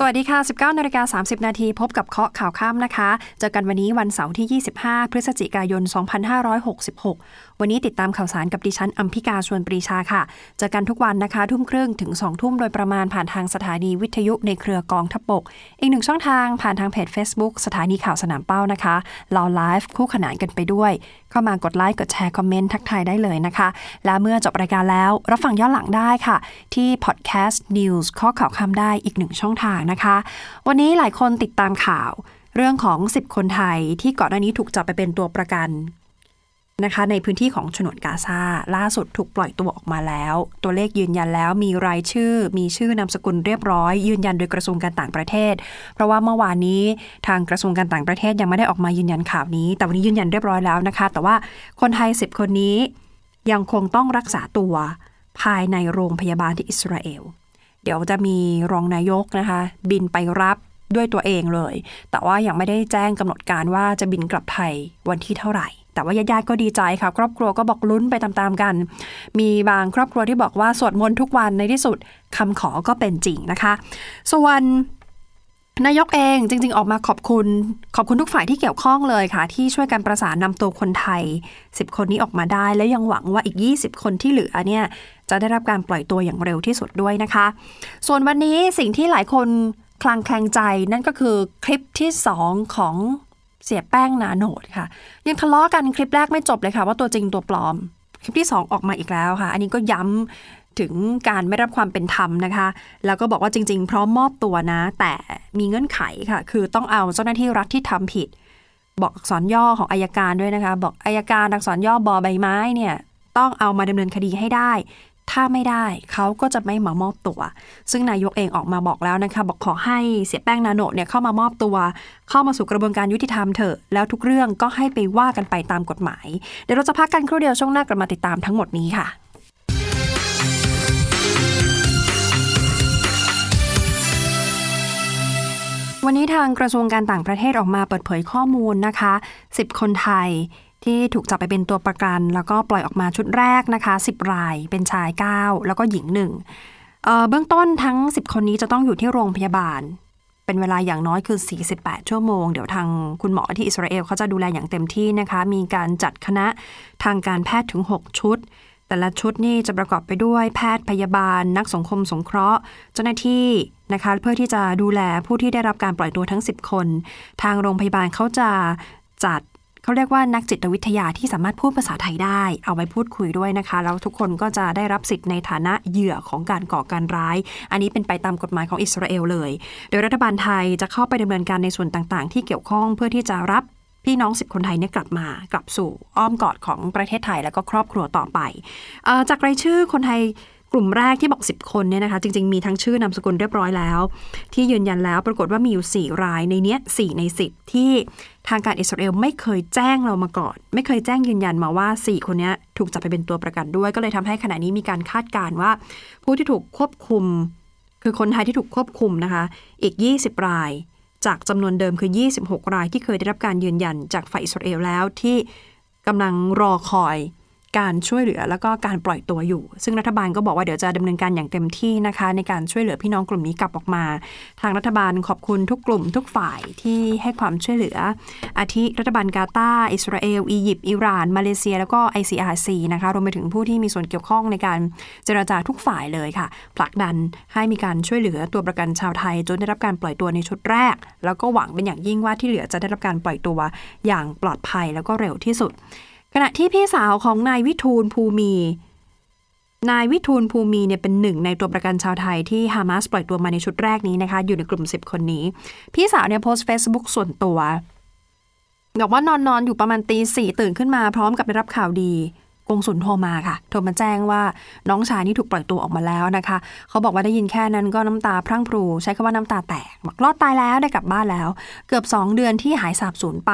สวัสดีค่ะ 19นาฬิกา30 นาทีพบกับเคาะข่าวค่ำนะคะ เจอกันวันนี้วันเสาร์ที่ 25 พฤศจิกายน 2566 วันนี้ติดตามข่าวสารกับดิฉันอัมพิกาชวนปรีชาค่ะ เจอกันทุกวันนะคะ ทุ่มครึ่งถึง 2 ทุ่มโดยประมาณผ่านทางสถานีวิทยุในเครือกองทัพบก อีกหนึ่งช่องทางผ่านทางเพจ Facebook สถานีข่าวสนามเป้านะคะเราไลฟ์คู่ขนานกันไปด้วยเข้ามากดไลค์กดแชร์คอมเมนต์ทักทายได้เลยนะคะ และเมื่อจบรายการแล้วรับฟังย้อนหลังได้ค่ะ ที่พอดแคสต์ News ข้อข่าวคำได้อีกหนึ่งช่องทางนะคะ วันนี้หลายคนติดตามข่าว เรื่องของ 10 คนไทยที่ก่อนหน้านี้ถูกจับไปเป็นตัวประกัน นะคะในพื้นที่ของฉนวนกาซาล่าสุดถูกปล่อยตัวออกมาแล้ว ตัวเลขยืนยันแล้วมีรายชื่อ มีชื่อนามสกุลเรียบร้อย ยืนยันโดยกระทรวงการต่างประเทศ เพราะว่าเมื่อวานนี้ทางกระทรวงการต่างประเทศยังไม่ได้ออกมายืนยันข่าวนี้ แต่วันนี้ยืนยันเรียบร้อยแล้วนะคะ แต่ว่าคนไทย 10 คนนี้ยังคงต้องรักษาตัวภายในโรงพยาบาลที่อิสราเอลเดี๋ยวจะมีรองนายกนะคะ บินไปรับด้วยตัวเองเลย แต่ว่ายังไม่ได้แจ้งกำหนดการว่าจะบินกลับไทยวันที่เท่าไหร่ แต่ว่าญาติๆก็ดีใจค่ะครอบครัวก็บอกลุ้นไปตามๆกัน มีบางครอบครัวที่บอกว่าสวดมนต์ทุกวันในที่สุดคำขอก็เป็นจริงนะคะ ส่วนนายกเองจริง ๆ ออกมาขอบคุณ ขอบคุณทุกฝ่ายที่เกี่ยวข้องเลยค่ะ ที่ช่วยกันประสานนำตัวคนไทย 10 คนนี้ออกมาได้ และยังหวังว่าอีก 20 คนที่เหลือเนี่ยจะได้รับการปล่อยตัวอย่างเร็วที่สุดด้วยนะคะ ส่วนวันนี้สิ่งที่หลายคนคลางแคลงใจนั่นก็คือคลิปที่ 2 ของ เสียแป้งนาโนดค่ะ ยังทะเลาะกันคลิปแรกไม่จบเลยค่ะ ว่าตัวจริงตัวปลอม คลิปที่ 2 ออกมาอีกแล้วค่ะ อันนี้ก็ย้ำถึงการไม่รับความเป็นธรรมนะคะ แล้วก็บอกว่าจริง ๆ พร้อมมอบตัวนะ แต่มีเงื่อนไขค่ะ คือต้องเอาเจ้าหน้าที่รัฐที่ทำผิด บอกอักษรย่อของอายการด้วยนะคะ บอกอายการอักษรย่อบอใบไม้เนี่ยต้องเอามาดำเนินคดีให้ได้ ถ้าไม่ได้เขาก็จะไม่มามอบตัว ซึ่งนายกเองออกมาบอกแล้วนะคะ บอกขอให้เสียแป้งนาโนเนี่ยเข้ามามอบตัว เข้ามาสู่กระบวนการยุติธรรมเถอะ แล้วทุกเรื่องก็ให้ไปว่ากันไปตามกฎหมาย เดี๋ยวเราจะพักกันครู่เดียวช่วงหน้ากลับมาติดตามทั้งหมดนี้ค่ะ วันนี้ทางกระทรวงการต่างประเทศออกมาเปิดเผยข้อมูลนะคะ 10 คนไทย ที่ถูกจับไปเป็นตัวประกัน แล้วก็ปล่อยออกมาชุดแรกนะคะ 10 รายเป็นชาย 9 แล้วก็หญิงหนึ่งเอ่อเบื้องต้นทั้ง 10 คนนี้จะต้องอยู่ที่โรงพยาบาล เป็นเวลาอย่างน้อยคือ 48 ชั่วโมง เดี๋ยวทางคุณหมอที่อิสราเอลเขาจะดูแลอย่างเต็มที่นะคะ มีการจัดคณะทางการแพทย์ถึง 6 ชุด แต่ละชุดนี่จะประกอบไปด้วยแพทย์พยาบาล นักสังคมสงเคราะห์ เจ้าหน้าที่นะคะเพื่อที่จะดูแลผู้ที่ได้รับการปล่อยตัวทั้ง 10 คน ทางโรงพยาบาลเขาจะจัด เขาเรียกว่านักจิตวิทยาที่สามารถพูดภาษาไทยได้ เอาไว้พูดคุยด้วยนะคะ แล้วทุกคนก็จะได้รับสิทธิ์ในฐานะเหยื่อของการก่อการร้าย อันนี้เป็นไปตามกฎหมายของอิสราเอลเลย โดยรัฐบาลไทยจะเข้าไปดำเนินการในส่วนต่างๆ ที่เกี่ยวข้องเพื่อที่จะรับพี่น้องสิบคนไทยเนี่ยกลับมากลับสู่อ้อมกอดของประเทศไทยแล้วก็ครอบครัวต่อไปอจากรายชื่อคนไทย กลุ่มแรกที่บอก 10 คนเนี่ยนะคะจริง ๆ มีทั้งชื่อนามสกุลเรียบร้อยแล้ว ที่ยืนยันแล้วปรากฏว่ามีอยู่ 4 รายในเนี้ย4ใน 10 ที่ทางการอิสราเอลไม่เคยแจ้งเรามาก่อน ไม่เคยแจ้งยืนยันมาว่า 4 คนนี้ถูกจับไปเป็นตัวประกันด้วย ก็เลยทำให้ขณะนี้มีการคาดการณ์ว่า ผู้ที่ถูกควบคุม คือคนไทยที่ถูกควบคุมนะคะอีก 20 รายจากจำนวนเดิมคือ 26 รายที่เคยได้รับการยืนยันจากฝ่ายอิสราเอลแล้วที่กำลังรอคอย การช่วยเหลือแล้วก็การปล่อยตัวอยู่ ซึ่งรัฐบาลก็บอกว่าเดี๋ยวจะดำเนินการอย่างเต็มที่นะคะ ในการช่วยเหลือพี่น้องกลุ่มนี้กลับออกมา ทางรัฐบาลขอบคุณทุกกลุ่มทุกฝ่ายที่ให้ความช่วยเหลือ อาทิรัฐบาลกาตาอิสราเอลอียิปต์อิหร่าน มาเลเซีย แล้วก็ ICRC นะคะรวมไปถึงผู้ที่มีส่วนเกี่ยวข้องในการเจรจาทุกฝ่ายเลยค่ะผลักดันให้มีการช่วยเหลือตัวประกันชาวไทย จนได้รับการปล่อยตัวในชุดแรก แล้วก็หวังเป็นอย่างยิ่งว่าที่เหลือจะได้รับการปล่อยตัวอย่างปลอดภัยแล้วก็เร็วที่สุด ขณะที่พี่สาวของนายวิทูลภูมี นายวิทูลภูมีเนี่ยเป็นหนึ่งในตัวประกันชาวไทยที่ฮามาสปล่อยตัวมาในชุดแรกนี้นะคะ อยู่ในกลุ่ม 10 คนนี้ พี่สาวเนี่ยโพสต์ Facebook ส่วนตัวบอกว่านอนนอนอยู่ประมาณตีสี่ตื่นขึ้นมาพร้อมกับได้รับข่าวดีกงสุลโทรมาค่ะ โทรมาแจ้งว่าน้องชายนี่ถูกปล่อยตัวออกมาแล้วนะคะ เขาบอกว่าได้ยินแค่นั้นก็น้ำตาพรั่งพรู ใช้คำว่าน้ำตาแตกบอกรอดตายแล้วได้กลับบ้านแล้ว เกือบ 2 เดือนที่หายสาบสูญไป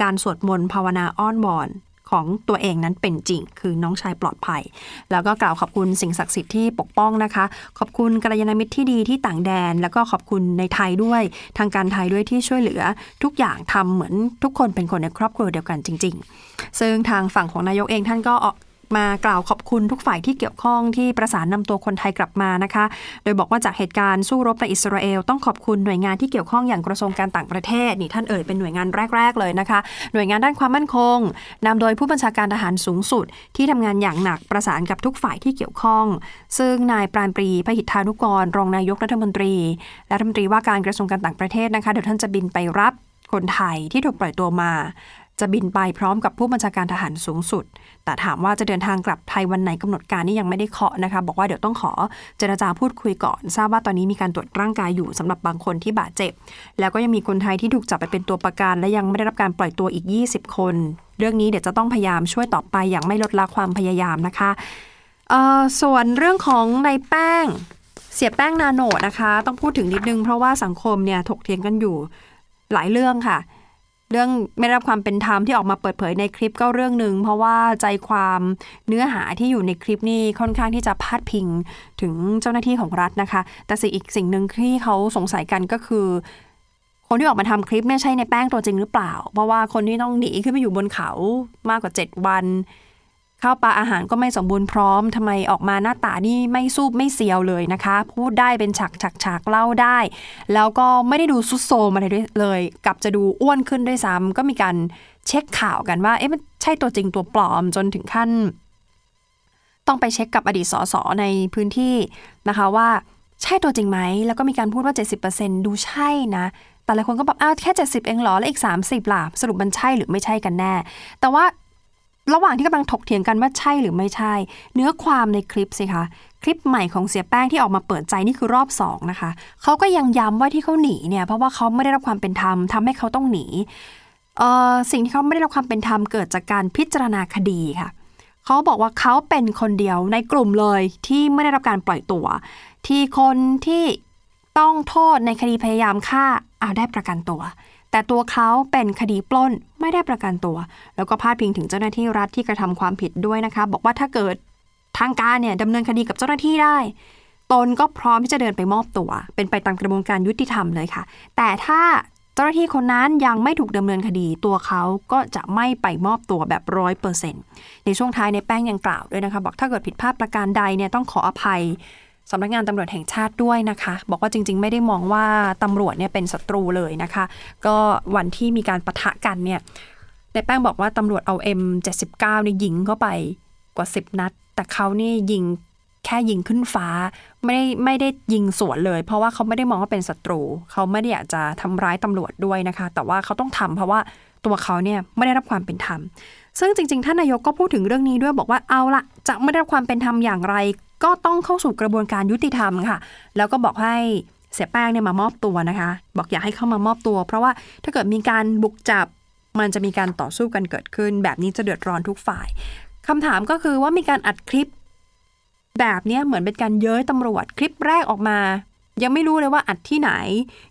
การสวดมนต์ภาวนาอ้อนวอน ของตัวเองนั้นเป็นจริง คือน้องชายปลอดภัย แล้วก็กล่าวขอบคุณสิ่งศักดิ์สิทธิ์ที่ปกป้องนะคะ ขอบคุณกัลยาณมิตรที่ดีที่ต่างแดน แล้วก็ขอบคุณในไทยด้วยทางการไทยด้วยที่ช่วยเหลือ ทุกอย่างทำเหมือนทุกคนเป็นคนในครอบครัวเดียวกันจริง ๆ ซึ่งทางฝั่งของนายกเองท่านก็ออก มากล่าวขอบคุณทุกฝ่ายที่เกี่ยวข้องที่ประสานนำตัวคนไทยกลับมานะคะ โดยบอกว่าจากเหตุการณ์สู้รบในอิสราเอลต้องขอบคุณหน่วยงานที่เกี่ยวข้องอย่างกระทรวงการต่างประเทศนี่ท่านเอ่ยเป็นหน่วยงานแรก ๆ เลยนะคะ หน่วยงานด้านความมั่นคงนำโดยผู้บัญชาการทหารสูงสุด ที่ทำงานอย่างหนักประสานกับทุกฝ่ายที่เกี่ยวข้อง ซึ่งนายปราณปรีพหิทธานุกร รองนายกรัฐมนตรี และรัฐมนตรีว่าการกระทรวงการต่างประเทศนะคะเดี๋ยวท่านจะบินไปรับคนไทยที่ถูกปล่อยตัวมา จะบินไปพร้อมกับผู้บัญชาการทหารสูงสุด แต่ถามว่าจะเดินทางกลับไทยวันไหนกำหนดการนี่ยังไม่ได้เคาะนะคะ บอกว่าเดี๋ยวต้องขอเจรจาพูดคุยก่อน ทราบว่าตอนนี้มีการตรวจร่างกายอยู่สำหรับบางคนที่บาดเจ็บ แล้วก็ยังมีคนไทยที่ถูกจับไปเป็นตัวประกันและยังไม่ได้รับการปล่อยตัวอีก 20 คน เรื่องนี้เดี๋ยวจะต้องพยายามช่วยต่อไปอย่างไม่ลดละความพยายามนะคะส่วนเรื่องของในแป้งเสียแป้งนาโนนะคะ ต้องพูดถึงนิดนึงเพราะว่าสังคมเนี่ยถกเถียงกันอยู่หลายเรื่องค่ะ เรื่องไม่รับความเป็นธรรมที่ออกมาเปิดเผยในคลิปก็เรื่องหนึ่งเพราะว่าใจความเนื้อหาที่อยู่ในคลิปนี่ค่อนข้างที่จะพาดพิงถึงเจ้าหน้าที่ของรัฐนะคะ แต่สิ่งอีกสิ่งหนึ่งที่เขาสงสัยกันก็คือ คนที่ออกมาทำคลิปไม่ใช่ในแป้งตัวจริงหรือเปล่า เพราะว่าคนที่ต้องหนีขึ้นไปอยู่บนเขามากกว่า 7 วัน ข้าวปลาอาหารก็ไม่สมบูรณ์พร้อมทำไมออกมาหน้าตานี่ไม่ซูบไม่เซียวเลยนะคะ พูดได้เป็นฉากฉากฉากเล่าได้ แล้วก็ไม่ได้ดูซุดโซมอะไรด้วยเลยกลับจะดูอ้วนขึ้นด้วยซ้ำก็มีการเช็คข่าวกันว่าเอ๊ะมันใช่ตัวจริงตัวปลอมจนถึงขั้น ต้องไปเช็คกับอดีตสสในพื้นที่นะคะว่าใช่ตัวจริงไหม แล้วก็มีการพูดว่า 70%ดูใช่นะ แต่หลายคนก็แบบอ้าวแค่ 70 เองเหรอ แล้วอีก 30ล่ะ สรุปมันใช่หรือไม่ใช่กันแน่ แต่ว่า ระหว่างที่กำลังถกเถียงกันว่าใช่หรือไม่ใช่ เนื้อความในคลิปสิคะคลิปใหม่ของเสียแป้งที่ออกมาเปิดใจนี่คือรอบสองนะคะเขาก็ยังย้ำว่าที่เขาหนีเนี่ยเพราะว่าเขาไม่ได้รับความเป็นธรรมทำให้เขาต้องหนีสิ่งที่เขาไม่ได้รับความเป็นธรรมเกิดจากการพิจารณาคดีค่ะเขาบอกว่าเขาเป็นคนเดียวในกลุ่มเลยที่ไม่ได้รับการปล่อยตัว ที่คนที่ต้องโทษในคดีพยายามฆ่าเอาได้ประกันตัว แต่ตัวเขาเป็นคดีปล้นไม่ได้ประกันตัว แล้วก็พาดพิงถึงเจ้าหน้าที่รัฐที่กระทำความผิดด้วยนะคะ บอกว่าถ้าเกิดทางการเนี่ยดำเนินคดีกับเจ้าหน้าที่ได้ ตนก็พร้อมที่จะเดินไปมอบตัว เป็นไปตามกระบวนการยุติธรรมเลยค่ะ แต่ถ้าเจ้าหน้าที่คนนั้นยังไม่ถูกดำเนินคดีตัวเขาก็จะไม่ไปมอบตัวแบบร้อยเปอร์เซ็นต์ในช่วงท้ายในแป้งยังกล่าวด้วยนะคะ บอกถ้าเกิดผิดพลาดประการใดเนี่ยต้องขออภัย สำนักงานตำรวจแห่งชาติด้วยนะคะ บอกว่าจริง ๆ ไม่ได้มองว่าตำรวจเนี่ยเป็นศัตรูเลยนะคะ ก็วันที่มีการปะทะกันเนี่ยในแป้งบอกว่าตำรวจเอา M79 เนี่ยยิงเข้าไปกว่า 10 นัด แต่เขานี่ยิงแค่ยิงขึ้นฟ้า ไม่ได้ไม่ได้ยิงสวนเลย เพราะว่าเขาไม่ได้มองว่าเป็นศัตรู เขาไม่ได้อยากจะทำร้ายตำรวจด้วยนะคะ แต่ว่าเขาต้องทำเพราะว่าตัวเขาเนี่ยไม่ได้รับความเป็นธรรมซึ่งจริงๆท่านนายกก็พูดถึงเรื่องนี้ด้วยบอกว่าเอาละจะไม่ได้รับความเป็นธรรมอย่างไร ก็ต้องเข้าสู่กระบวนการยุติธรรมค่ะ แล้วก็บอกให้เสียแป้งเนี่ยมามอบตัวนะคะ บอกอยากให้เข้ามามอบตัว เพราะว่าถ้าเกิดมีการบุกจับมันจะมีการต่อสู้กันเกิดขึ้น แบบนี้จะเดือดร้อนทุกฝ่ายคำถามก็คือว่ามีการอัดคลิป แบบนี้เหมือนเป็นการเย้ยตำรวจคลิปแรกออกมา ยังไม่รู้เลยว่าอัดที่ไหน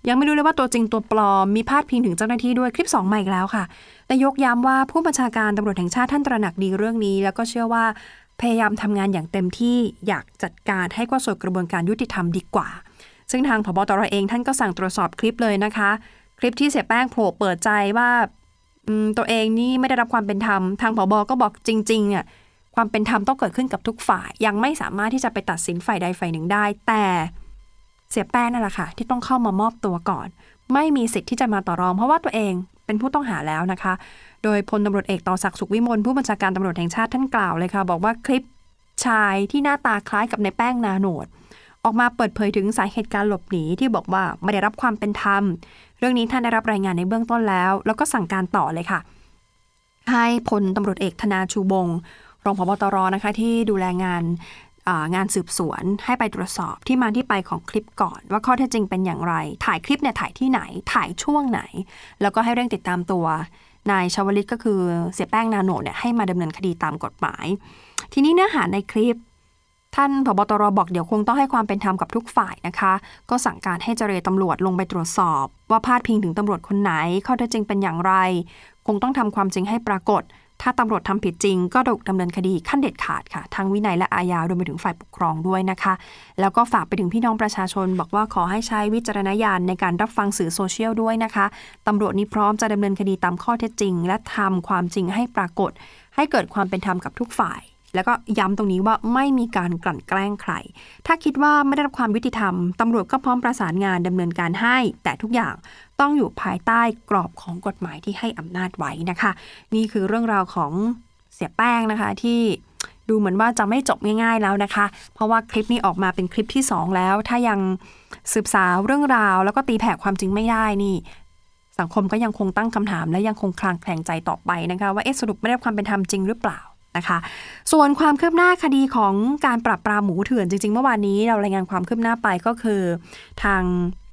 ยังไม่รู้เลยว่าตัวจริงตัวปลอมมีพาดพิงถึงเจ้าหน้าที่ด้วยคลิปสองมาอีกแล้วค่ะนายกย้ำว่าผู้บัญชาการตำรวจแห่งชาติท่านตระหนักดีเรื่องนี้ แล้วก็เชื่อว่า พยายามทำงานอย่างเต็มที่อยากจัดการให้เข้าสู่กระบวนการยุติธรรมดีกว่า ซึ่งทางพบตรเองท่านก็สั่งตรวจสอบคลิปเลยนะคะ คลิปที่เสียแป้งโผล่เปิดใจว่าตัวเองนี่ไม่ได้รับความเป็นธรรม ทางผบก็บอกจริงๆเนี่ยความเป็นธรรมต้องเกิดขึ้นกับทุกฝ่าย ยังไม่สามารถที่จะไปตัดสินฝ่ายใดฝ่ายหนึ่งได้ แต่เสียแป้งนั่นแหละค่ะที่ต้องเข้ามามอบตัวก่อน ไม่มีสิทธิ์ที่จะมาต่อรอง เพราะว่าตัวเอง เป็นผู้ต้องหาแล้วนะคะ โดยพลตำรวจเอกต่อศักดิ์สุขวิมลผู้บัญชาการตำรวจแห่งชาติท่านกล่าวเลยค่ะ บอกว่าคลิปชายที่หน้าตาคล้ายกับในแป้งนาโนด ออกมาเปิดเผยถึงสาเหตุการหลบหนีที่บอกว่าไม่ได้รับความเป็นธรรม เรื่องนี้ท่านได้รับรายงานในเบื้องต้นแล้ว แล้วก็สั่งการต่อเลยค่ะ ให้พลตำรวจเอกธนาชูบงรองพบตรนะคะที่ดูแลงาน งานสืบสวนให้ไปตรวจสอบที่มาที่ไปของคลิปก่อน ว่าข้อเท็จจริงเป็นอย่างไร ถ่ายคลิปเนี่ยถ่ายที่ไหนถ่ายช่วงไหน แล้วก็ให้เร่งติดตามตัวนายชาวลิตก็คือเสียแป้งนาโนเนี่ยให้มาดำเนินคดีตามกฎหมาย ทีนี้เนื้อหาในคลิป ท่านผบตรบอกเดี๋ยวคงต้องให้ความเป็นธรรมกับทุกฝ่ายนะคะ ก็สั่งการให้เจรตำรวจลงไปตรวจสอบ ว่าพาดพิงถึงตำรวจคนไหน ข้อเท็จจริงเป็นอย่างไร คงต้องทำความจริงให้ปรากฏ ถ้าตำรวจทำผิดจริง ก็ถูกดำเนินคดีขั้นเด็ดขาดค่ะ ทั้งวินัยและอาญารวมไปถึงฝ่ายปกครองด้วยนะคะ แล้วก็ฝากไปถึงพี่น้องประชาชน บอกว่าขอให้ใช้วิจารณญาณในการรับฟังสื่อโซเชียลด้วยนะคะตำรวจนี้พร้อมจะดำเนินคดีตามข้อเท็จจริง และทำความจริงให้ปรากฏ ให้เกิดความเป็นธรรมกับทุกฝ่าย แล้วก็ย้ำตรงนี้ว่าไม่มีการกลั่นแกล้งใคร ถ้าคิดว่าไม่ได้รับความยุติธรรมตำรวจก็พร้อมประสานงานดำเนินการให้ แต่ทุกอย่าง ต้องอยู่ภายใต้กรอบของกฎหมายที่ให้อำนาจไว้นะคะ นี่คือเรื่องราวของเสียแป้งนะคะที่ดูเหมือนว่าจะไม่จบง่ายๆแล้วนะคะ เพราะว่าคลิปนี้ออกมาเป็นคลิปที่ 2 แล้ว ถ้ายังสืบสาวเรื่องราว แล้วก็ตีแผ่ความจริงไม่ได้นี่ สังคมก็ยังคงตั้งคำถาม และยังคงคลางแคลงใจต่อไปนะคะ ว่าเอ๊ะสรุปไม่ได้ความเป็นธรรมจริงหรือเปล่านะคะ ส่วนความคืบหน้าคดีของการปราบปรามหมูเถื่อนจริงๆ เมื่อวานนี้เรารายงานความคืบหน้าไปก็คือ ทาง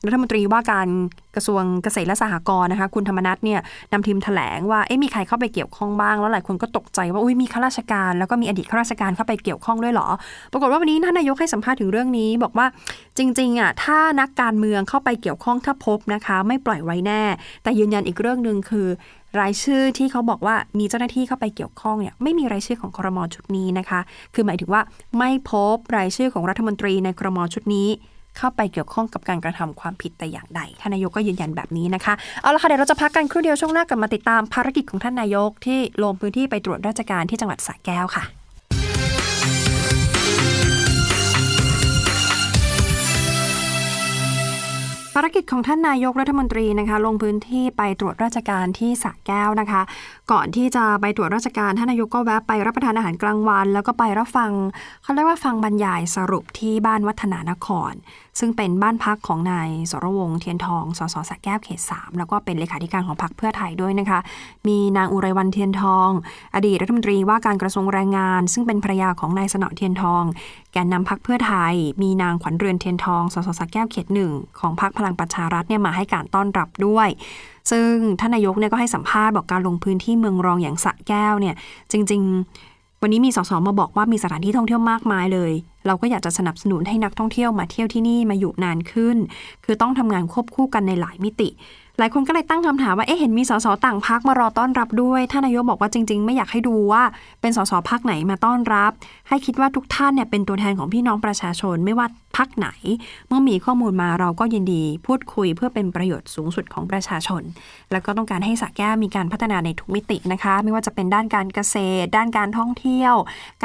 รัฐมนตรีว่าการกระทรวงเกษตรและสหกรณ์นะคะ คุณธรรมนัฐเนี่ยนำทีมแถลงว่าเอ๊ะมีใครเข้าไปเกี่ยวข้องบ้าง แล้วหลายคนก็ตกใจว่าอุ้ยมีข้าราชการ แล้วก็มีอดีตข้าราชการเข้าไปเกี่ยวข้องด้วยเหรอ ปรากฏว่าวันนี้ท่านนายกให้สัมภาษณ์ถึงเรื่องนี้ บอกว่าจริงๆอะถ้านักการเมืองเข้าไปเกี่ยวข้องถ้าพบนะคะ ไม่ปล่อยไว้แน่ แต่ยืนยันอีกเรื่องหนึ่งคือ รายชื่อที่เขาบอกว่ามีเจ้าหน้าที่เข้าไปเกี่ยวข้องเนี่ยไม่มีรายชื่อของครมชุดนี้นะคะ คือหมายถึงว่าไม่พบรายชื่อของรัฐมนตรีในครมชุดนี้ เข้าไปเกี่ยวข้องกับการกระทำความผิดแต่อย่างใดท่านนายกก็ยืนยันแบบนี้นะคะ เอาละค่ะเดี๋ยวเราจะพักกันครู่เดียวช่วงหน้ากลับมาติดตามภารกิจของท่านนายกที่ลงพื้นที่ไปตรวจราชการที่จังหวัดสระแก้วค่ะารกิจของท่านนายกรัฐมนตรีนะคะ ลงพื้นที่ไปตรวจราชการที่สระแก้วนะคะ ก่อนที่จะไปตรวจราชการท่านนายกก็แวะไปรับประทานอาหารกลางวัน แล้วก็ไปรับฟังเขาเรียกว่าฟังบรรยายสรุปที่บ้านวัฒนานคร ซึ่งเป็นบ้านพักของนายสรวงเทียนทอง สสสะแก้วเขต3แล้วก็เป็นเลขาธิการของพรรคเพื่อไทยด้วยนะคะ มีนางอุไรวันเทียนทอง อดีตรัฐมนตรีว่าการกระทรวงแรงงาน ซึ่งเป็นภรรยาของนายสนอเทียนทอง แกนนำพักเพื่อไทย มีนางขวัญเรือนเทียนทอง สสสะแก้วเขตหนึ่งของพักพลังประชารัฐเนี่ยมาให้การต้อนรับด้วย ซึ่งท่านนายกเนี่ยก็ให้สัมภาษณ์บอกการลงพื้นที่เมืองรองอย่างสะแก้วเนี่ยจริง ๆ วันนี้มีสสมาบอกว่ามีสถานที่ท่องเที่ยวมากมายเลย เราก็อยากจะสนับสนุนให้นักท่องเที่ยวมาเที่ยวที่นี่มาอยู่นานขึ้น คือต้องทำงานควบคู่กันในหลายมิติ หลายคนก็เลยตั้งคำถามว่าเอ๊ะเห็นมีสสต่างพักมารอต้อนรับด้วยท่านนายกบอกว่าจริง ๆ ไม่อยากให้ดูว่าเป็นสสพักไหนมาต้อนรับ ให้คิดว่าทุกท่านเนี่ยเป็นตัวแทนของพี่น้องประชาชนไม่ว่าพักไหน เมื่อมีข้อมูลมาเราก็ยินดี พูดคุยเพื่อเป็นประโยชน์สูงสุดของประชาชน แล้วก็ต้องการให้สระแก้วมีการพัฒนาในทุกมิตินะคะ ไม่ว่าจะเป็นด้านการเกษตร ด้านการท่องเที่ยว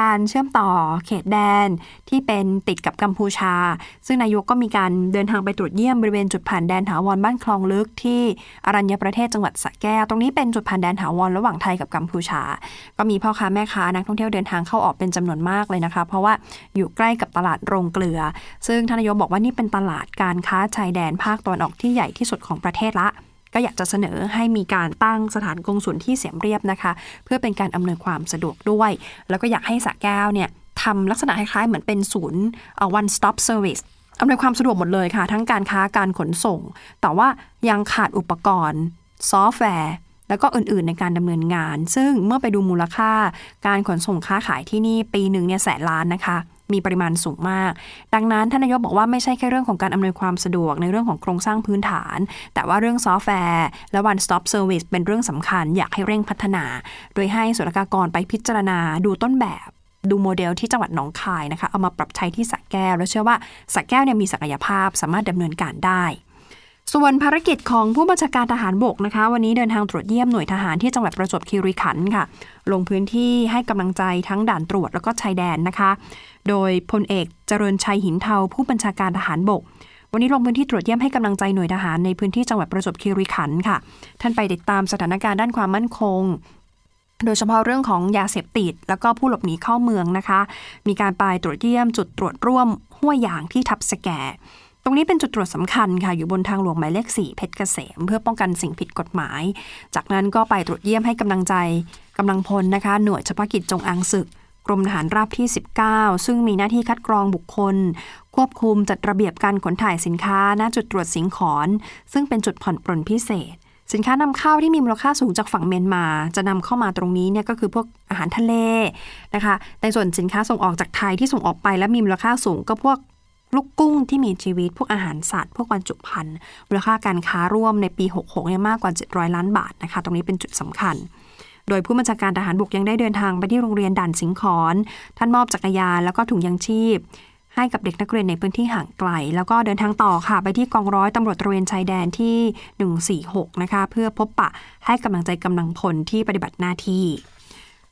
การเชื่อมต่อเขตแดน ที่เป็นติดกับกัมพูชา ซึ่งนายกก็มีการเดินทางไปตรวจเยี่ยมบริเวณจุดผ่านแดนถาวรบ้านคลองลึกที่อรัญญประเทศจังหวัดสระแก้ว ตรงนี้เป็นจุดผ่านแดนถาวรระหว่างไทยกับกัมพูชา ก็มีพ่อค้าแม่ค้านักท่องเที่ยวเดินทางเข้าออกเป็นจำนวนมากเลยนะคะ เพราะว่าอยู่ใกล้กับตลาดโรงเกลือ ซึ่งทานายกบอกว่านี่เป็นตลาดการค้าชายแดนภาคตะวันออกที่ใหญ่ที่สุดของประเทศละก็อยากจะเสนอให้มีการตั้งสถานกงสุลที่เสียมเรียบนะคะ เพื่อเป็นการอำนวยความสะดวกด้วย แล้วก็อยากให้สระแก้วเนี่ยทำลักษณะคล้ายๆเหมือนเป็นศูนย์ one stop service อำนวยความสะดวกหมดเลยค่ะ ทั้งการค้าการขนส่ง แต่ว่ายังขาดอุปกรณ์ ซอฟต์แวร์ แล้วก็อื่นๆในการดำเนินงาน ซึ่งเมื่อไปดูมูลค่า การขนส่งค้าขายที่นี่ปีหนึ่งเนี่ยแสนล้านนะคะมีปริมาณสูงมาก ดังนั้นท่านนายกบอกว่าไม่ใช่แค่เรื่องของการอำนวยความสะดวกในเรื่องของโครงสร้างพื้นฐาน แต่ว่าเรื่องซอฟต์แวร์ และ one stop service เป็นเรื่องสำคัญอยากให้เร่งพัฒนา โดยให้ศุลกากรไปพิจารณาดูต้นแบบ ดูโมเดลที่จังหวัดหนองคายนะคะ เอามาปรับใช้ที่สระแก้ว แล้วเชื่อว่าสระแก้วเนี่ยมีศักยภาพสามารถดำเนินการได้ ส่วนภารกิจของผู้บัญชาการทหารบกนะคะ วันนี้เดินทางตรวจเยี่ยมหน่วยทหารที่จังหวัดประจวบคีรีขันธ์ค่ะ ลงพื้นที่ให้กำลังใจทั้งด่านตรวจแล้วก็ชายแดนนะคะ โดยพลเอกเจริญชัยหินเทาผู้บัญชาการทหารบกวันนี้ลงพื้นที่ตรวจเยี่ยมให้กำลังใจหน่วยทหารในพื้นที่จังหวัดประจวบคีรีขันธ์ค่ะ ท่านไปติดตามสถานการณ์ด้านความมั่นคง โดยเฉพาะเรื่องของยาเสพติด แล้วก็ผู้หลบหนีเข้าเมืองนะคะ มีการไปตรวจเยี่ยมจุดตรวจร่วมห้วยยางที่ทับสแก ตรงนี้เป็นจุดตรวจสำคัญค่ะ อยู่บนทางหลวงหมายเลข 4 เพชรเกษม เพื่อป้องกันสิ่งผิดกฎหมาย จากนั้นก็ไปตรวจเยี่ยมให้กำลังใจกำลังพลนะคะ หน่วยเฉพาะกิจจงอางศึก กรมทหารราบที่ 19 ซึ่งมีหน้าที่คัดกรองบุคคล ควบคุมจัดระเบียบการขนถ่ายสินค้าณจุดตรวจสิงขอนซึ่งเป็นจุดผ่อนปลนพิเศษ สินค้านำเข้าที่มีมูลค่าสูงจากฝั่งเมียนมา จะนำเข้ามาตรงนี้เนี่ยก็คือพวกอาหารทะเลนะคะในส่วนสินค้าส่งออกจากไทยที่ส่งออกไปและมีมูลค่าสูงก็พวกลูกกุ้งที่มีชีวิต พวกอาหารสัตว์ พวกบรรจุภัณฑ์มูลค่าการค้าร่วมในปี 66เนี่ยมากกว่า 700 ล้านบาทนะคะ ตรงนี้เป็นจุดสำคัญ โดยผู้บัญชาการทหารบกยังได้เดินทางไปที่โรงเรียนด่านสิงขอน ท่านมอบจักรยานแล้วก็ถุงยังชีพ ให้กับเด็กนักเรียนในพื้นที่ห่างไกล แล้วก็เดินทางต่อค่ะ ไปที่กองร้อยตำรวจตระเวนชายแดนที่ 146 นะคะ เพื่อพบปะให้กำลังใจกำลังพลที่ปฏิบัติหน้าที่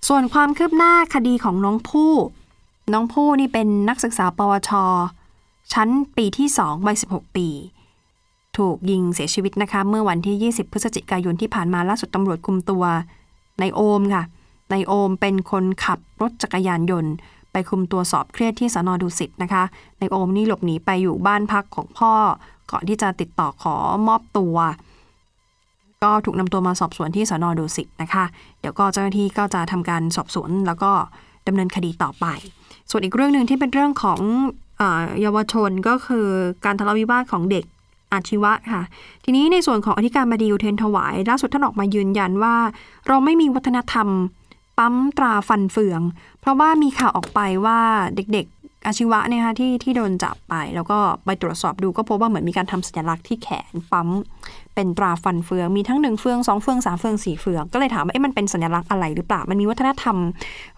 ส่วนความคืบหน้าคดีของน้องผู้ น้องผู้นี่เป็นนักศึกษาปวช ชั้นปีที่2วัย16 ปี ถูกยิงเสียชีวิตนะคะ เมื่อวันที่ 20 พฤศจิกายนที่ผ่านมาล่าสุดตำรวจคุมตัวในโอมค่ะในโอมเป็นคนขับรถจักรยานยนต์ ไปคุมตัวสอบเครียดที่สนดุสิตนะคะนายโอมนี่หลบหนีไปอยู่บ้านพักของพ่อ ก่อนที่จะติดต่อขอมอบตัว ก็ถูกนำตัวมาสอบสวนที่สนดุสิตนะคะ เดี๋ยวก็เจ้าหน้าที่ก็จะทำการสอบสวนแล้วก็ดำเนินคดีต่อไป ส่วนอีกเรื่องหนึ่งที่เป็นเรื่องของเออเยาวชนก็คือการทะเลาะวิวาทของเด็กอาชีวะค่ะ ทีนี้ในส่วนของอธิการบดีอุเทนถวาย ล่าสุดท่านออกมายืนยันว่า เราไม่มีวัฒนธรรม ปั๊มตราฟันเฟือง เพราะว่ามีข่าวออกไปว่าเด็กๆอาชีวะเนี่ยค่ะที่ที่โดนจับไป แล้วก็ไปตรวจสอบดูก็พบว่าเหมือนมีการทำสัญลักษณ์ที่แขนปั๊มเป็นตราฟันเฟือง มีทั้งหนึ่งเฟืองสองเฟืองสามเฟืองสี่เฟือง ก็เลยถามว่าเอ๊ะมันเป็นสัญลักษณ์อะไรหรือเปล่า มันมีวัฒนธรรม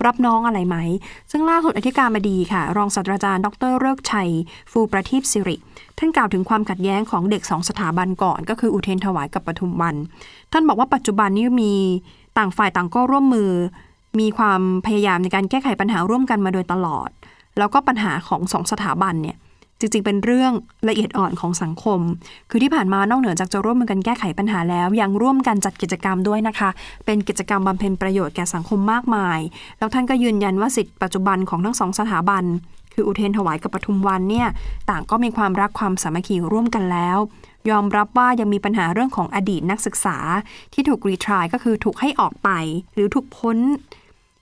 รับน้องอะไรไหม ซึ่งล่าสุดอธิการบดีค่ะ รองศาสตราจารย์ ดรเลิกชัย ฟูประทีปสิริ ท่านกล่าวถึงความขัดแย้งของเด็กสองสถาบันก่อน ก็คืออุเทนถวายกับปทุมวัน ท่านบอกว่าปัจจุบันนี้มีต่างฝ่ายต่างก็ร่วมมือ มีความพยายามในการแก้ไขปัญหาร่วมกันมาโดยตลอด แล้วก็ปัญหาของสองสถาบันเนี่ยจริงๆ เป็นเรื่องละเอียดอ่อนของสังคม คือที่ผ่านมานอกเหนือจากจะร่วมมือกันแก้ไขปัญหาแล้ว ยังร่วมกันจัดกิจกรรมด้วยนะคะ เป็นกิจกรรมบำเพ็ญประโยชน์แก่สังคมมากมาย แล้วท่านก็ยืนยันว่าสิทธิปัจจุบันของทั้งสองสถาบัน คืออุเทนถวายกับปทุมวันเนี่ย ต่างก็มีความรักความสามัคคีร่วมกันแล้ว ยอมรับว่ายังมีปัญหาเรื่องของอดีตนักศึกษา ที่ถูกรีทรายก็คือถูกให้ออกไป หรือถูกพ้น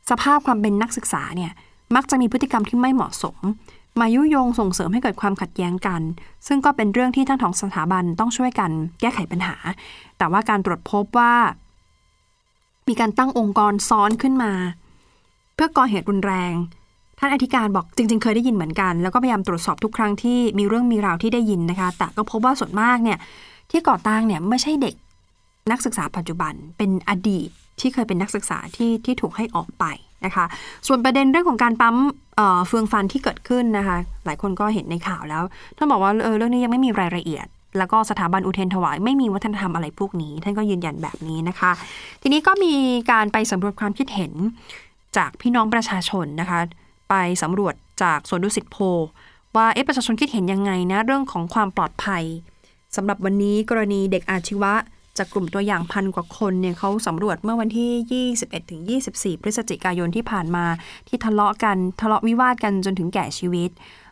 สภาพความเป็นนักศึกษาเนี่ยมักจะมีพฤติกรรมที่ไม่เหมาะสม มายุยงส่งเสริมให้เกิดความขัดแย้งกัน ซึ่งก็เป็นเรื่องที่ทั้งสองสถาบันต้องช่วยกันแก้ไขปัญหา แต่ว่าการตรวจพบว่า มีการตั้งองค์กรซ้อนขึ้นมา เพื่อก่อเหตุรุนแรง ท่านอธิการบอกจริง ๆ เคยได้ยินเหมือนกัน แล้วก็พยายามตรวจสอบทุกครั้งที่มีเรื่องมีราวที่ได้ยินนะคะ แต่ก็พบว่าส่วนมากเนี่ยที่ก่อตั้งเนี่ยไม่ใช่เด็กนักศึกษาปัจจุบันเป็นอดีต ที่เคยเป็นนักศึกษาที่ที่ถูกให้ออกไปนะคะ ส่วนประเด็นเรื่องของการปั๊มเฟืองฟันที่เกิดขึ้นนะคะ หลายคนก็เห็นในข่าวแล้วท่านบอกว่าเออเรื่องนี้ยังไม่มีรายละเอียด แล้วก็สถาบันอุเทนถวาย ไม่มีวัฒนธรรมอะไรพวกนี้ ท่านก็ยืนยันแบบนี้นะคะ ทีนี้ก็มีการไปสำรวจความคิดเห็นจากพี่น้องประชาชนนะคะ ไปสำรวจจากสวนดุสิตโพ ว่าเอ๊ะประชาชนคิดเห็นยังไงนะเรื่องของความปลอดภัยสำหรับวันนี้กรณีเด็กอาชีวะ จากกลุ่มตัวอย่างพันกว่าคนเนี่ยเขาสำรวจเมื่อวันที่ 21ถึง24 พฤศจิกายนที่ผ่านมา ที่ทะเลาะกันทะเลาะวิวาทกันจนถึงแก่ชีวิต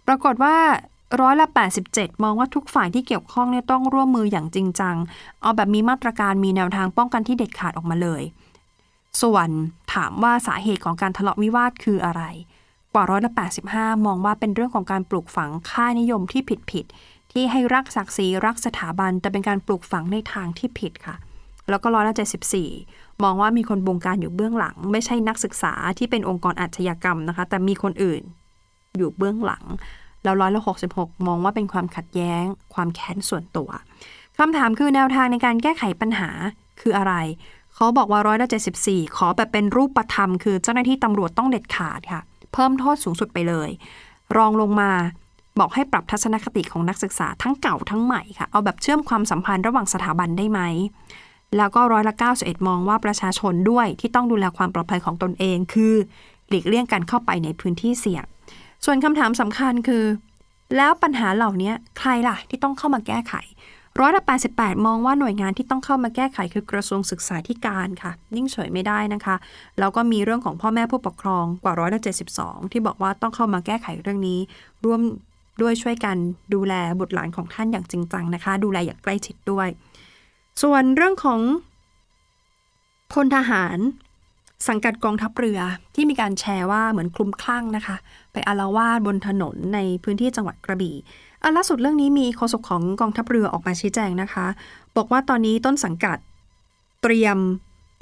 ปรากฏว่าร้อยละ 87 มองว่าทุกฝ่ายที่เกี่ยวข้องเนี่ยต้องร่วมมืออย่างจริงจัง เอาแบบมีมาตรการมีแนวทางป้องกันที่เด็ดขาดออกมาเลย ส่วนถามว่าสาเหตุของการทะเลาะวิวาทคืออะไร กว่าร้อยละ 85 มองว่าเป็นเรื่องของการปลูกฝังค่านิยมที่ผิดผิด ที่ให้รักศักดิ์ศรีรักสถาบัน แต่เป็นการปลูกฝังในทางที่ผิดค่ะ แล้วก็ร้อยละ74มองว่ามีคนบงการอยู่เบื้องหลัง ไม่ใช่นักศึกษาที่เป็นองค์กรอาชญากรรมนะคะ แต่มีคนอื่นอยู่เบื้องหลัง แล้วร้อยละ66มองว่าเป็นความขัดแย้ง ความแค้นส่วนตัวคำถามคือแนวทางในการแก้ไขปัญหาคืออะไรเขาบอกว่าร้อยละ74ขอแบบเป็นรูปธรรม คือเจ้าหน้าที่ตำรวจต้องเด็ดขาดค่ะ เพิ่มโทษสูงสุดไปเลย รองลงมา บอกให้ปรับทัศนคติของนักศึกษาทั้งเก่าทั้งใหม่ค่ะ เอาแบบเชื่อมความสัมพันธ์ระหว่างสถาบันได้ไหม แล้วก็ร้อยละ91 มองว่าประชาชนด้วยที่ต้องดูแลความปลอดภัยของตนเอง คือหลีกเลี่ยงการเข้าไปในพื้นที่เสี่ยง ส่วนคำถามสำคัญคือ แล้วปัญหาเหล่านี้ใครล่ะที่ต้องเข้ามาแก้ไขร้อยละ88 มองว่าหน่วยงานที่ต้องเข้ามาแก้ไขคือกระทรวงศึกษาธิการค่ะ นิ่งเฉยไม่ได้นะคะ แล้วก็มีเรื่องของพ่อแม่ผู้ปกครองกว่าร้อยละ72 ที่บอกว่าต้องเข้ามาแก้ไขเรื่องนี้ ร่วม ด้วยช่วยกันดูแลบุตรหลานของท่านอย่างจริงจังนะคะ ดูแลอย่างใกล้ชิดด้วย ส่วนเรื่องของพลทหารสังกัดกองทัพเรือที่มีการแชร์ว่าเหมือนคลุมคลั่งนะคะ ไปอาละวาดบนถนนในพื้นที่จังหวัดกระบี่อล่าสุดเรื่องนี้มีโฆษกของกองทัพเรือออกมาชี้แจงนะคะ บอกว่าตอนนี้ต้นสังกัดเตรียม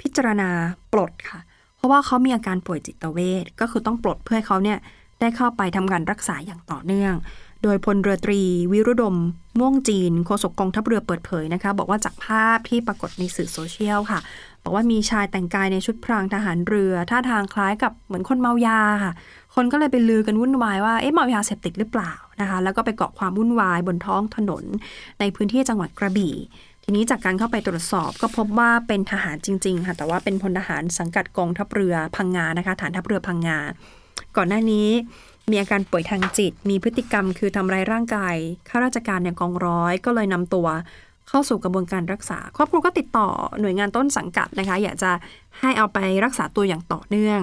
พิจารณาปลดค่ะ เพราะว่าเขามีอาการป่วยจิตเวชก็คือต้องปลดเพื่อให้เขาเนี่ยได้เข้าไปทำการรักษาอย่างต่อเนื่อง โดยพลเรือตรี วิรุดม ม่วงจีนโฆษกกองทัพเรือเปิดเผยนะคะ บอกว่าจากภาพที่ปรากฏในสื่อโซเชียลค่ะ บอกว่ามีชายแต่งกายในชุดพรางทหารเรือ ท่าทางคล้ายกับเหมือนคนเมายาค่ะ คนก็เลยไปลือกันวุ่นวายว่าเอ๊ะเมายาเสพติดหรือเปล่านะคะ แล้วก็ไปเกาะความวุ่นวายบนท้องถนน ในพื้นที่จังหวัดกระบี่ทีนี้จากการเข้าไปตรวจสอบก็พบว่าเป็นทหารจริง ๆ ค่ะ แต่ว่าเป็นพลทหารสังกัดกองทัพเรือพังงานะคะ ฐานทัพเรือพังงา ก่อนหน้านี้ มีอาการป่วยทางจิต มีพฤติกรรมคือทำร้ายร่างกายข้าราชการในกองร้อย ก็เลยนำตัวเข้าสู่กระบวนการรักษา ครอบครัวก็ติดต่อหน่วยงานต้นสังกัดนะคะ อยากจะให้เอาไปรักษาตัวอย่างต่อเนื่อง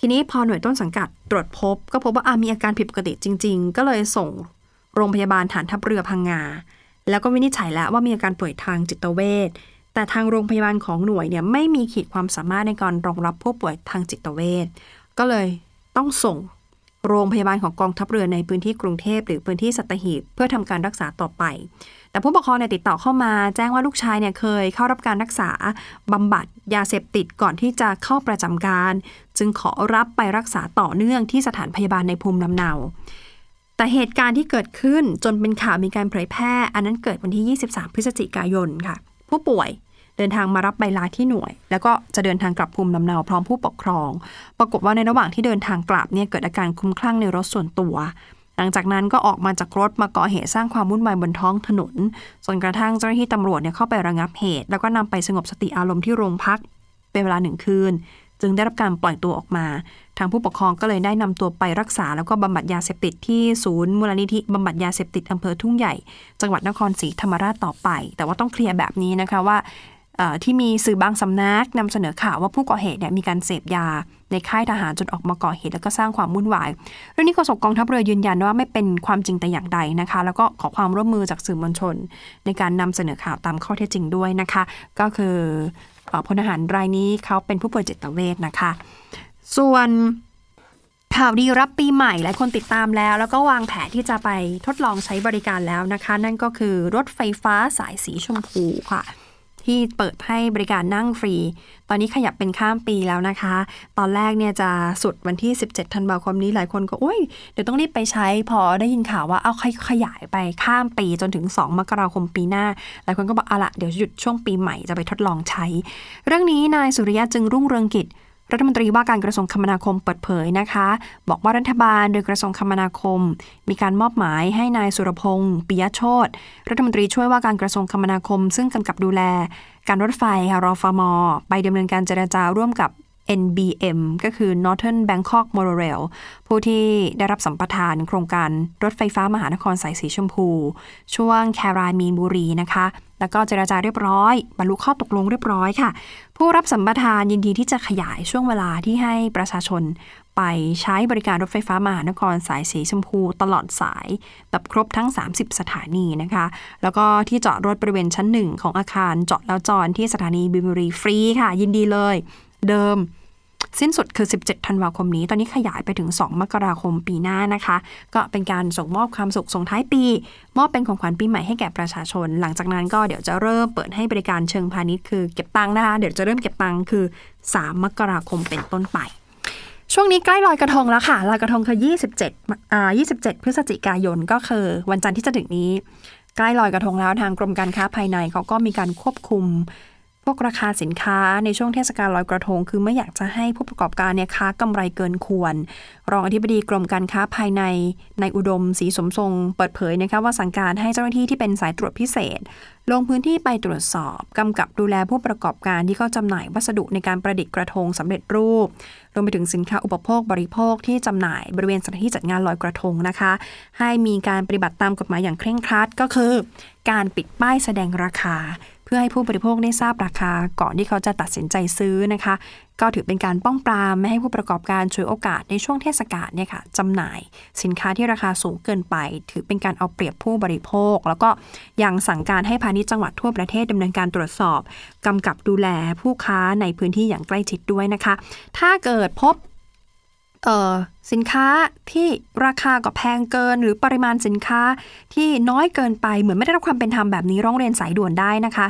ทีนี้พอหน่วยต้นสังกัดตรวจพบ ก็พบว่าอามีอาการผิดปกติจริง ๆ ก็เลยส่งโรงพยาบาลฐานทัพเรือพังงา แล้วก็วินิจฉัยแล้วว่ามีอาการป่วยทางจิตเวชแต่ทางโรงพยาบาลของหน่วยเนี่ยไม่มีขีดความสามารถในการรองรับผู้ป่วยทางจิตเวชก็เลยต้องส่ง โรงพยาบาลของกองทัพเรือในพื้นที่กรุงเทพหรือพื้นที่สัตหีบเพื่อทำการรักษาต่อไป แต่ผู้ปกครองเนี่ยติดต่อเข้ามา แจ้งว่าลูกชายเนี่ยเคยเข้ารับการรักษาบำบัดยาเสพติดก่อนที่จะเข้าประจำการ จึงขอรับไปรักษาต่อเนื่องที่สถานพยาบาลในภูมิลำเนา แต่เหตุการณ์ที่เกิดขึ้นจนเป็นข่าวมีการเผยแพร่ อันนั้นเกิดวันที่ 23 พฤศจิกายนค่ะ ผู้ป่วย เดินทางมารับใบลาที่หน่วย แล้วก็จะเดินทางกลับภูมิลำเนาพร้อมผู้ปกครอง ปรากฏว่าในระหว่างที่เดินทางกลับเนี่ยเกิดอาการคลุ้มคลั่งในรถส่วนตัว หลังจากนั้นก็ออกมาจากรถมาก่อเหตุสร้างความวุ่นวายบนท้องถนนจนกระทั่งเจ้าหน้าที่ตำรวจเนี่ยเข้าไประงับเหตุ แล้วก็นำไปสงบสติอารมณ์ที่โรงพัก เป็นเวลาหนึ่งคืน จึงได้รับการปล่อยตัวออกมา ทางผู้ปกครองก็เลยได้นำตัวไปรักษา แล้วก็บำบัดยาเสพติดที่ศูนย์มูลนิธิบำบัดยาเสพติดอำเภอทุ่งใหญ่ จังหวัดนครศรีธรรมราชต่อไป แต่ว่าต้องเคลียร์แบบนี้นะคะว่า ที่มีสื่อบางสำนักนำเสนอข่าวว่าผู้ก่อเหตุเนี่ยมีการเสพยาในค่ายทหารจนออกมาก่อเหตุแล้วก็สร้างความวุ่นวาย เรื่องนี้โฆษกกองทัพเรือยืนยันว่าไม่เป็นความจริงแต่อย่างใดนะคะ แล้วก็ขอความร่วมมือจากสื่อมวลชน ในการนำเสนอข่าวตามข้อเท็จจริงด้วยนะคะ ก็คือพลทหารรายนี้เขาเป็นผู้ป่วยจิตเวชนะคะ ส่วนข่าวดีรับปีใหม่หลายคนติดตามแล้ว แล้วก็วางแผนที่จะไปทดลองใช้บริการแล้วนะคะ นั่นก็คือรถไฟฟ้าสายสีชมพูค่ะ ที่เปิดให้บริการนั่งฟรี ตอนนี้ขยับเป็นข้ามปีแล้วนะคะ ตอนแรกเนี่ยจะสุดวันที่ 17 ธันวาคมนี้หลายคนก็โอ้ยเดี๋ยวต้องรีบไปใช้พอได้ยินข่าวว่าเอาขยายไปข้ามปีจนถึง 2 มกราคมปีหน้า หลายคนก็บอกเอาละเดี๋ยวหยุดช่วงปีใหม่จะไปทดลองใช้ เรื่องนี้นายสุริยะจึงรุ่งเรืองกิจ รัฐมนตรีว่าการกระทรวงคมนาคมเปิดเผยนะคะ บอกว่ารัฐบาลโดยกระทรวงคมนาคม มีการมอบหมายให้นายสุรพงศ์ปิยโชตรัฐมนตรีช่วยว่าการกระทรวงคมนาคม ซึ่งกำกับดูแล การรถไฟค่ะรอฟม ไปดำเนินการเจรจาร่วมกับ NBM ก็คือ Northern Bangkok Monorail ผู้ที่ได้รับสัมปทานโครงการรถไฟฟ้ามหานครสายสีชมพู ช่วงแครายมีนบุรีนะคะ แล้วก็เจราจาเรียบร้อย บรรลุข้อตกลงเรียบร้อยค่ะ ผู้รับสัมปทานยินดีที่จะขยายช่วงเวลาที่ให้ประชาชนไปใช้บริการรถไฟฟ้ามหานครสายสีชมพู ตลอดสายแบบครบทั้ง 30 สถานีนะคะ แล้วก็ที่จอดรถบริเวณชั้นหนึ่งของอาคารจอดแล้วจอดที่สถานีบิมบุรีฟรีค่ะ ยินดีเลย เดิม สิ้นสุดคือ 17 ธันวาคมนี้ ตอนนี้ขยายไปถึง 2 มกราคมปีหน้านะคะ ก็เป็นการส่งมอบความสุขส่งท้ายปี มอบเป็นของขวัญปีใหม่ให้แก่ประชาชน หลังจากนั้นก็เดี๋ยวจะเริ่มเปิดให้บริการเชิงพาณิชย์คือเก็บตังค์นะคะ เดี๋ยวจะเริ่มเก็บตังค์คือ 3 มกราคมเป็นต้นไปช่วงนี้ใกล้ลอยกระทงแล้วค่ะ ลอยกระทงคือ 27อ่า27 พฤศจิกายนก็คือ วันจันทร์ที่จะถึงนี้ ใกล้ลอยกระทงแล้วทางกรมการค้าภายในเขาก็มีการควบคุม วกราคาสินค้าในช่วงเทศกาลลอยกระทง คือไม่อยากจะให้ผู้ประกอบการเนี่ยค้ากำไรเกินควร รองอธิบดีกรมการค้าภายในในอุดมศรีสมทรงเปิดเผยนะคะว่าสั่งการให้เจ้าหน้าที่ที่เป็นสายตรวจพิเศษ ลงพื้นที่ไปตรวจสอบกำกับดูแลผู้ประกอบการที่เข้าจำหน่ายวัสดุในการประดิษฐ์กระทงสำเร็จรูป รวมไปถึงสินค้าอุปโภคบริโภคที่จำหน่ายบริเวณสถานที่จัดงานลอยกระทงนะคะ ให้มีการปฏิบัติตามกฎหมายอย่างเคร่งครัดก็คือ การปิดป้ายแสดงราคา พื่อให้ผู้บริโภคได้ทราบราคา ก่อนที่เขาจะตัดสินใจซื้อนะคะ ก็ถือเป็นการป้องปรามไม่ให้ผู้ประกอบการช่วยโอกาสในช่วงเทศกาลเนี่ยค่ะจำหน่าย สินค้าที่ราคาสูงเกินไป ถือเป็นการเอาเปรียบผู้บริโภค แล้วก็ยังสั่งการให้พาณิชย์จังหวัดทั่วประเทศดำเนินการตรวจสอบกำกับดูแลผู้ค้าในพื้นที่อย่างใกล้ชิดด้วยนะคะ ถ้าเกิดพบ สินค้าที่ราคาก็แพงเกิน หรือปริมาณสินค้าที่น้อยเกินไปเหมือนไม่ได้รับความเป็นธรรมแบบนี้ร้องเรียนสายด่วนได้นะคะ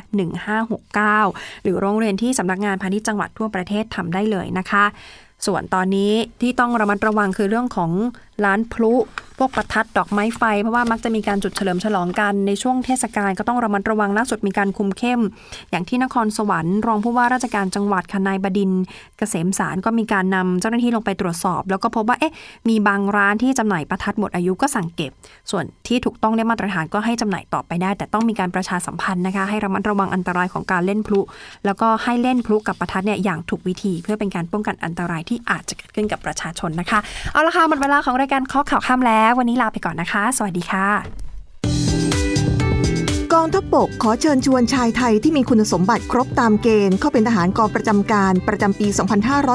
1569 หรือร้องเรียนที่สำนักงานพาณิชย์จังหวัดทั่วประเทศทำได้เลยนะคะ ส่วนตอนนี้ที่ต้องระมัดระวังคือเรื่องของ ร้านพลุ พวกประทัดดอกไม้ไฟ เพราะว่ามักจะมีการจุดเฉลิมฉลองกันในช่วงเทศกาลก็ต้องระมัดระวังล่าสุดมีการคุมเข้ม อย่างที่นครสวรรค์รองผู้ว่าราชการจังหวัดคนายบดินเกษมสารก็มีการนำเจ้าหน้าที่ลงไปตรวจสอบ แล้วก็พบว่าเอ๊ะมีบางร้านที่จำหน่ายประทัดหมดอายุก็สั่งเก็บ ส่วนที่ถูกต้องได้มาตรฐานก็ให้จำหน่ายต่อไปได้ แต่ต้องมีการประชาสัมพันธ์นะคะ ให้ระมัดระวังอันตรายของการเล่นพลุ แล้วก็ให้เล่นพลุกับประทัดเนี่ยอย่างถูกวิธี เพื่อเป็นการป้องกันอันตรายที่อาจจะเกิดขึ้นกับประชาชนนะคะเอาละค่ะหมดเวลาของรายการข้อข่าวข้ามแล้ว วันนี้ลาไปก่อนนะคะ สวัสดีค่ะ กองทัพบกขอเชิญชวนชายไทยที่มีคุณสมบัติครบตามเกณฑ์ เข้าเป็นทหารกองประจำการประจำปี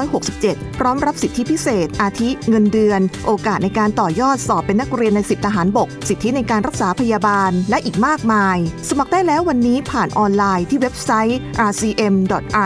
2567 พร้อมรับสิทธิพิเศษ อาทิเงินเดือน โอกาสในการต่อยอดสอบเป็นนักเรียนในสิบทหารบก สิทธิในการรักษาพยาบาล และอีกมากมาย สมัครได้แล้ววันนี้ผ่านออนไลน์ที่เว็บไซต์ rcm.rta.mi.th